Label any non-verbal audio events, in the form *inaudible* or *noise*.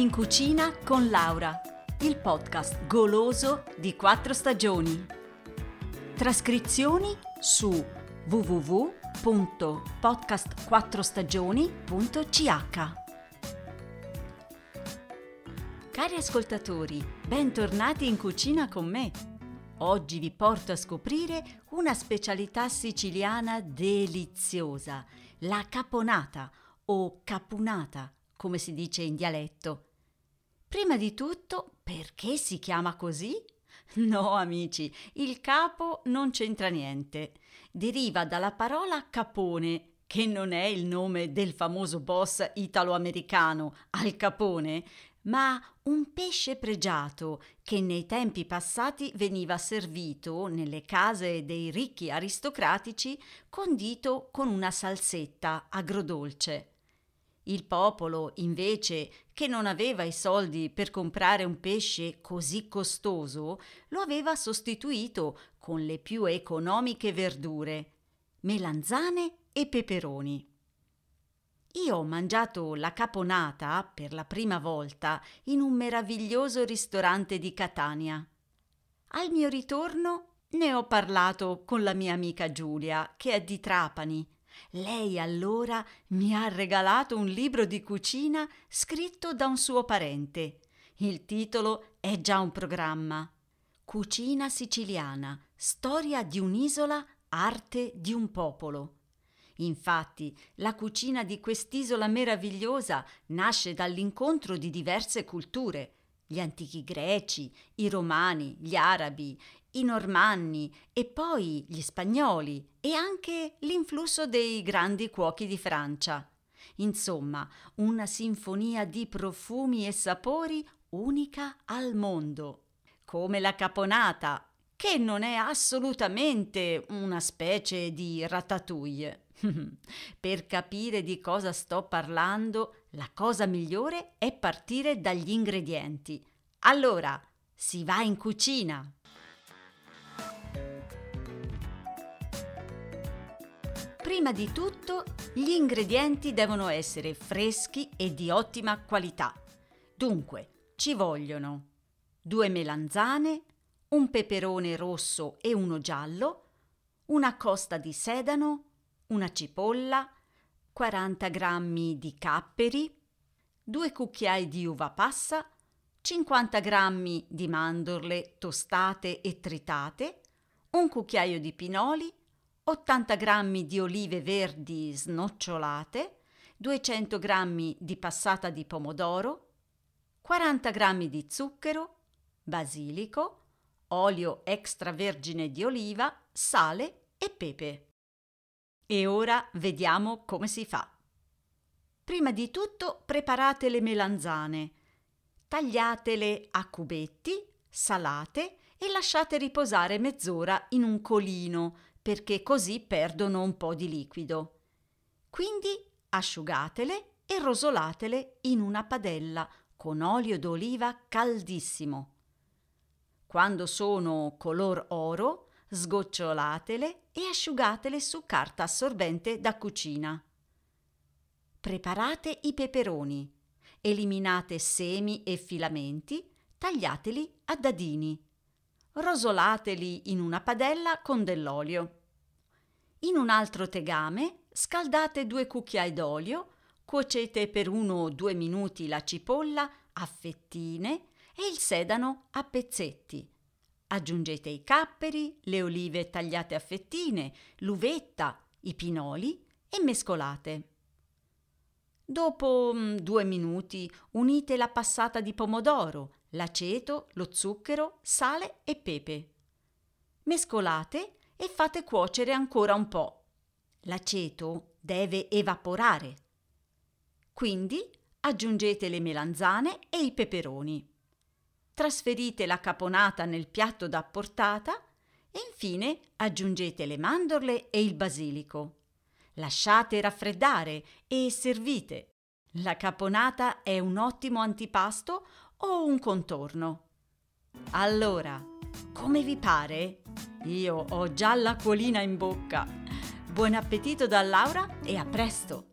In cucina con Laura, il podcast goloso di quattro stagioni. Trascrizioni su www.podcastquattrostagioni.ch. Cari ascoltatori, bentornati in cucina con me. Oggi vi porto a scoprire una specialità siciliana deliziosa, la caponata o capunata, come si dice in dialetto. Prima di tutto, perché si chiama così? No, amici, il capo non c'entra niente. Deriva dalla parola capone, che non è il nome del famoso boss italo-americano Al Capone, ma un pesce pregiato che nei tempi passati veniva servito nelle case dei ricchi aristocratici condito con una salsetta agrodolce. Il popolo, invece, che non aveva i soldi per comprare un pesce così costoso, lo aveva sostituito con le più economiche verdure, melanzane e peperoni. Io ho mangiato la caponata per la prima volta in un meraviglioso ristorante di Catania. Al mio ritorno ne ho parlato con la mia amica Giulia, che è di Trapani. Lei allora mi ha regalato un libro di cucina scritto da un suo parente. Il titolo è già un programma. Cucina siciliana, storia di un'isola, arte di un popolo. Infatti, la cucina di quest'isola meravigliosa nasce dall'incontro di diverse culture. Gli antichi greci, i romani, gli arabi, i normanni e poi gli spagnoli e anche l'influsso dei grandi cuochi di Francia. Insomma, una sinfonia di profumi e sapori unica al mondo. Come la caponata, che non è assolutamente una specie di ratatouille. *laughs* per capire di cosa sto parlando, la cosa migliore è partire dagli ingredienti. Allora, si va in cucina. Prima di tutto, gli ingredienti devono essere freschi e di ottima qualità. Dunque, ci vogliono due melanzane, un peperone rosso e uno giallo, una costa di sedano, una cipolla, 40 g di capperi, 2 cucchiai di uva passa, 50 g di mandorle tostate e tritate, un cucchiaio di pinoli, 80 g di olive verdi snocciolate, 200 g di passata di pomodoro, 40 g di zucchero, basilico, olio extravergine di oliva, sale e pepe. E ora vediamo come si fa. Prima di tutto preparate le melanzane. Tagliatele a cubetti, salate e lasciate riposare mezz'ora in un colino perché così perdono un po' di liquido. Quindi asciugatele e rosolatele in una padella con olio d'oliva caldissimo. Quando sono color oro, sgocciolatele e asciugatele su carta assorbente da cucina. Preparate i peperoni. Eliminate semi e filamenti, tagliateli a dadini. Rosolateli in una padella con dell'olio. In un altro tegame scaldate due cucchiai d'olio, cuocete per uno o due minuti la cipolla a fettine e il sedano a pezzetti Aggiungete i capperi, le olive tagliate a fettine, l'uvetta, i pinoli e mescolate. Dopo mm, due minuti unite la passata di pomodoro, l'aceto, lo zucchero, sale e pepe. Mescolate e fate cuocere ancora un po'. L'aceto deve evaporare. Quindi aggiungete le melanzane e i peperoni trasferite la caponata nel piatto da portata e infine aggiungete le mandorle e il basilico. Lasciate raffreddare e servite. La caponata è un ottimo antipasto o un contorno. Allora, come vi pare? Io ho già l'acquolina in bocca. Buon appetito da Laura e a presto!